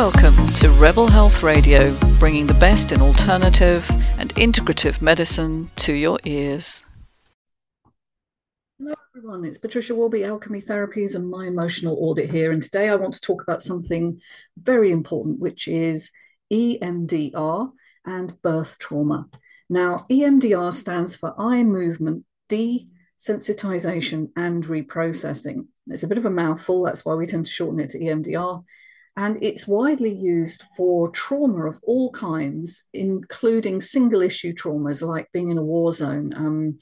Welcome to Rebel Health Radio, bringing the best in alternative and integrative medicine to your ears. Hello, everyone. It's Patricia Worby, Alchemy Therapies, and my emotional audit here. And today I want to talk about something very important, which is EMDR and birth trauma. Now, EMDR stands for eye movement desensitization and reprocessing. It's a bit of a mouthful, that's why we tend to shorten it to EMDR. And it's widely used for trauma of all kinds, including single issue traumas like being in a war zone, um,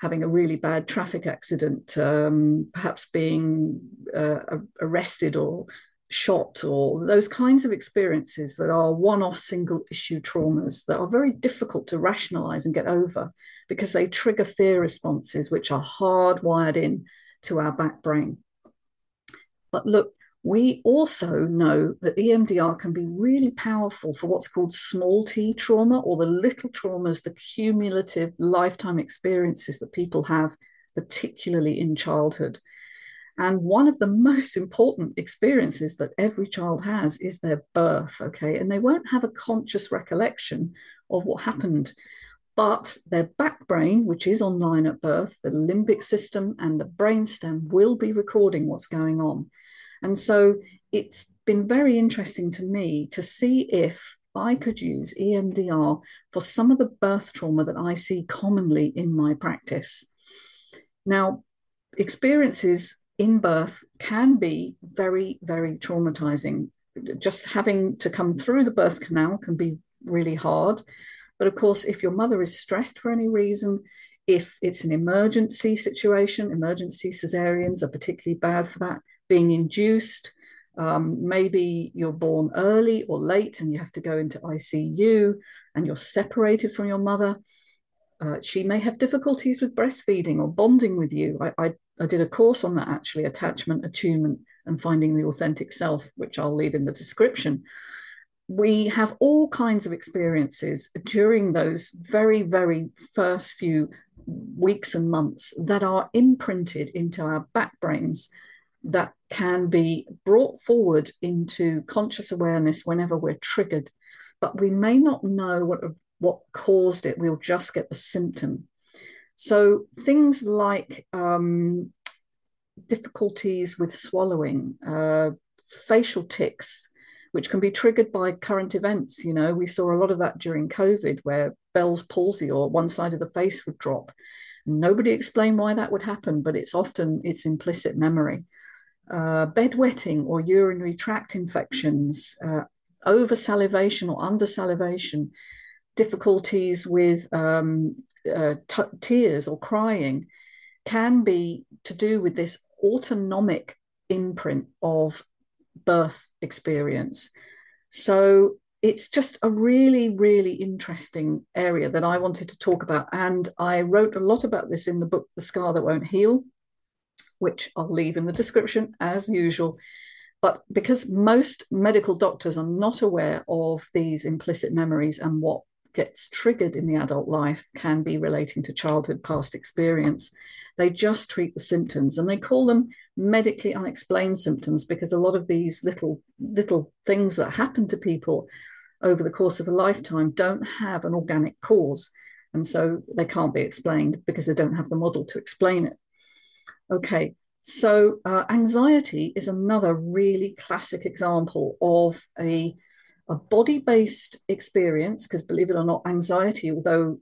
having a really bad traffic accident, um, perhaps being uh, arrested or shot, or those kinds of experiences that are one off single issue traumas that are very difficult to rationalize and get over because they trigger fear responses which are hardwired in to our back brain. But look, we also know that EMDR can be really powerful for what's called small t trauma or the little traumas, the cumulative lifetime experiences that people have, particularly in childhood. And one of the most important experiences that every child has is their birth, okay? And they won't have a conscious recollection of what mm-hmm. happened. But their back brain, which is online at birth, the limbic system and the brainstem will be recording what's going on. And so it's been very interesting to me to see if I could use EMDR for some of the birth trauma that I see commonly in my practice. Now, experiences in birth can be very, very traumatizing. Just having to come through the birth canal can be really hard. But of course, if your mother is stressed for any reason, if it's an emergency situation, emergency cesareans are particularly bad for that being induced. Um, maybe you're born early or late and you have to go into ICU and you're separated from your mother. Uh, she may have difficulties with breastfeeding or bonding with you. I, I, I did a course on that actually attachment, attunement, and finding the authentic self, which I'll leave in the description. We have all kinds of experiences during those very, very first few weeks and months that are imprinted into our back brains that can be brought forward into conscious awareness whenever we're triggered, but we may not know what, what caused it. We'll just get the symptom. So things like um, difficulties with swallowing, uh, facial tics, which can be triggered by current events. You know, we saw a lot of that during COVID, where Bell's palsy or one side of the face would drop. Nobody explained why that would happen, but it's often it's implicit memory uh, bedwetting or urinary tract infections, uh, over salivation or under salivation, difficulties with um, uh, t- tears or crying can be to do with this autonomic imprint of birth experience. So it's just a really, really interesting area that I wanted to talk about. And I wrote a lot about this in the book, The Scar That Won't Heal, which I'll leave in the description as usual. But because most medical doctors are not aware of these implicit memories and what gets triggered in the adult life can be relating to childhood past experience, they just treat the symptoms and they call them medically unexplained symptoms because a lot of these little little things that happen to people over the course of a lifetime don't have an organic cause and so they can't be explained because they don't have the model to explain it. Okay, so uh, anxiety is another really classic example of a, a body based experience, because believe it or not, anxiety, although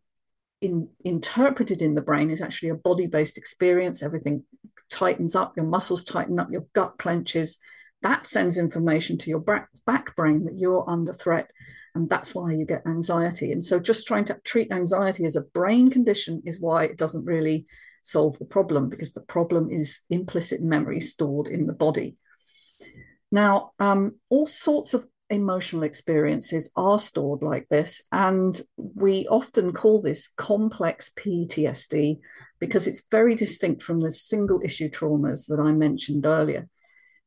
in, interpreted in the brain, is actually a body based experience. Everything tightens up, your muscles tighten up, your gut clenches. That sends information to your back brain that you're under threat. And that's why you get anxiety. And so, just trying to treat anxiety as a brain condition is why it doesn't really solve the problem because the problem is implicit memory stored in the body. Now, um, all sorts of emotional experiences are stored like this, and we often call this complex PTSD because it's very distinct from the single issue traumas that I mentioned earlier.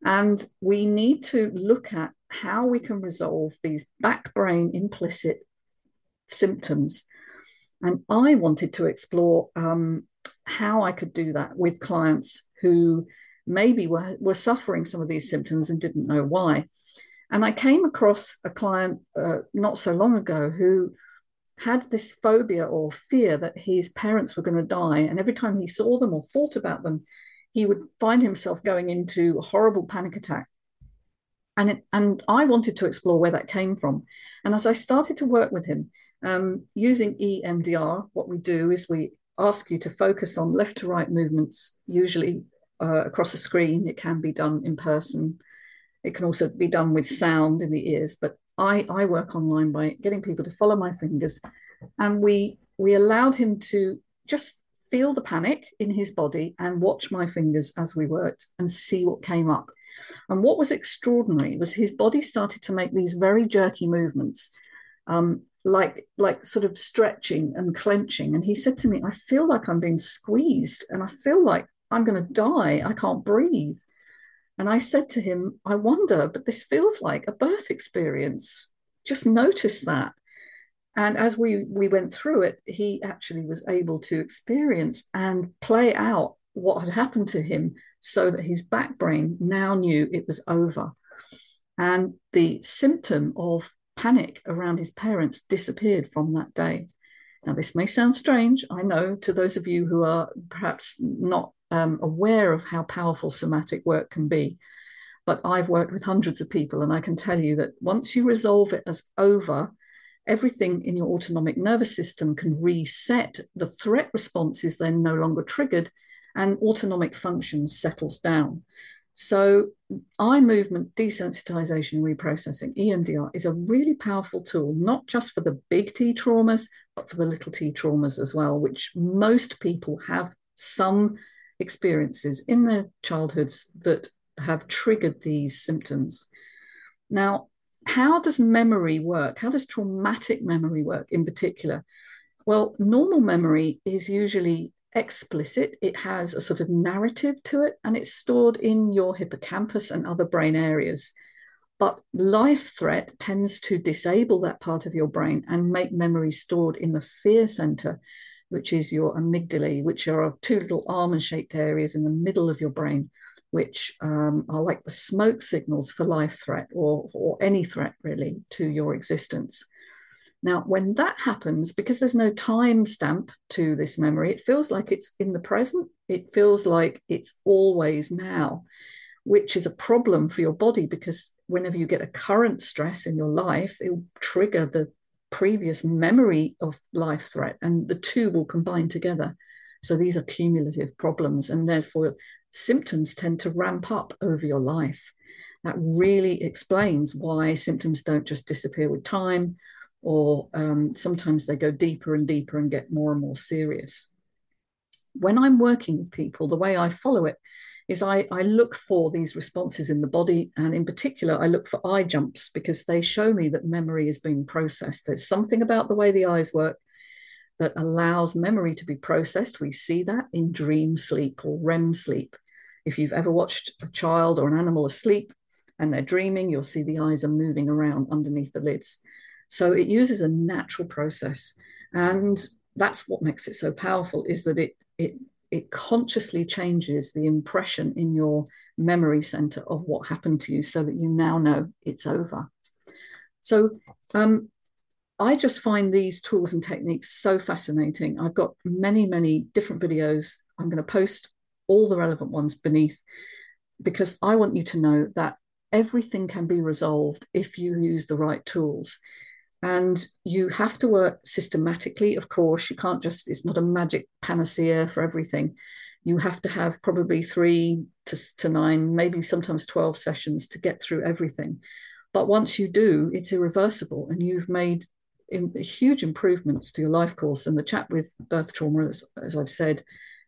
And we need to look at how we can resolve these back brain implicit symptoms. And I wanted to explore um, how I could do that with clients who maybe were, were suffering some of these symptoms and didn't know why. And I came across a client uh, not so long ago who had this phobia or fear that his parents were going to die. And every time he saw them or thought about them, he would find himself going into a horrible panic attack. And, it, and I wanted to explore where that came from. And as I started to work with him um, using EMDR, what we do is we ask you to focus on left to right movements, usually uh, across a screen. It can be done in person. It can also be done with sound in the ears, but I, I work online by getting people to follow my fingers. And we we allowed him to just feel the panic in his body and watch my fingers as we worked and see what came up. And what was extraordinary was his body started to make these very jerky movements. Um, like like sort of stretching and clenching and he said to me i feel like i'm being squeezed and i feel like i'm going to die i can't breathe and i said to him i wonder but this feels like a birth experience. Just notice that. And as we we went through it he actually was able to experience and play out what had happened to him so that his back brain now knew it was over. And the symptom of panic around his parents disappeared from that day. Now, this may sound strange, I know, to those of you who are perhaps not um, aware of how powerful somatic work can be. But I've worked with hundreds of people, and I can tell you that once you resolve it as over, everything in your autonomic nervous system can reset. The threat response is then no longer triggered, and autonomic function settles down. So, eye movement desensitization reprocessing, EMDR, is a really powerful tool, not just for the big T traumas, but for the little t traumas as well, which most people have some experiences in their childhoods that have triggered these symptoms. Now, how does memory work? How does traumatic memory work in particular? Well, normal memory is usually explicit. It has a sort of narrative to it, and it's stored in your hippocampus and other brain areas. But life threat tends to disable that part of your brain and make memory stored in the fear center, which is your amygdala, which are two little almond shaped areas in the middle of your brain, which um, are like the smoke signals for life threat or, or any threat really to your existence. Now, when that happens, because there's no time stamp to this memory, it feels like it's in the present. It feels like it's always now, which is a problem for your body because whenever you get a current stress in your life, it will trigger the previous memory of life threat, and the two will combine together. So these are cumulative problems, and therefore symptoms tend to ramp up over your life. That really explains why symptoms don't just disappear with time or um, sometimes they go deeper and deeper and get more and more serious. When I'm working with people, the way I follow it is I, I look for these responses in the body. And in particular, I look for eye jumps because they show me that memory is being processed. There's something about the way the eyes work that allows memory to be processed. We see that in dream sleep or REM sleep. If you've ever watched a child or an animal asleep and they're dreaming, you'll see the eyes are moving around underneath the lids. So it uses a natural process. And that's what makes it so powerful is that it it it consciously changes the impression in your memory center of what happened to you so that you now know it's over. So um, I just find these tools and techniques so fascinating. I've got many, many different videos. I'm going to post all the relevant ones beneath because I want you to know that everything can be resolved if you use the right tools. And you have to work systematically, of course. You can't just, it's not a magic panacea for everything. You have to have probably three to, to nine, maybe sometimes 12 sessions to get through everything. But once you do, it's irreversible and you've made huge improvements to your life course. And the chap with birth trauma, as, as I've said,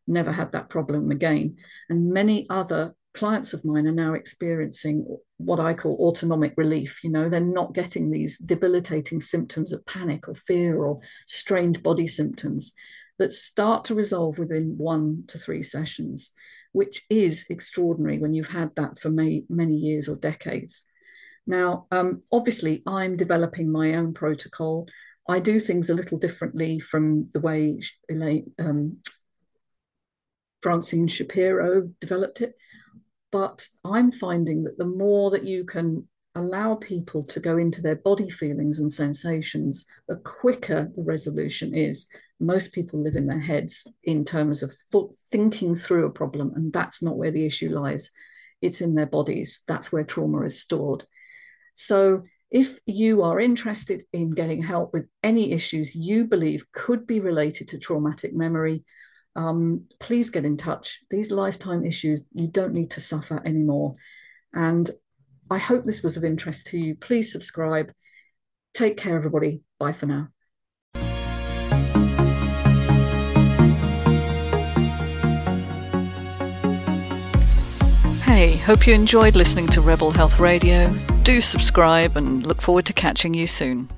never had that problem again. And many other clients of mine are now experiencing what I call autonomic relief. You know, they're not getting these debilitating symptoms of panic or fear or strange body symptoms that start to resolve within one to three sessions, which is extraordinary when you've had that for many, many years or decades. Now, um, obviously, I'm developing my own protocol. I do things a little differently from the way Elaine, um, Francine Shapiro developed it. But I'm finding that the more that you can allow people to go into their body feelings and sensations, the quicker the resolution is. Most people live in their heads in terms of th- thinking through a problem, and that's not where the issue lies. It's in their bodies. That's where trauma is stored. So, if you are interested in getting help with any issues you believe could be related to traumatic memory, um, please get in touch. These lifetime issues, you don't need to suffer anymore. And I hope this was of interest to you. Please subscribe. Take care, everybody. Bye for now. Hey, hope you enjoyed listening to Rebel Health Radio. Do subscribe and look forward to catching you soon.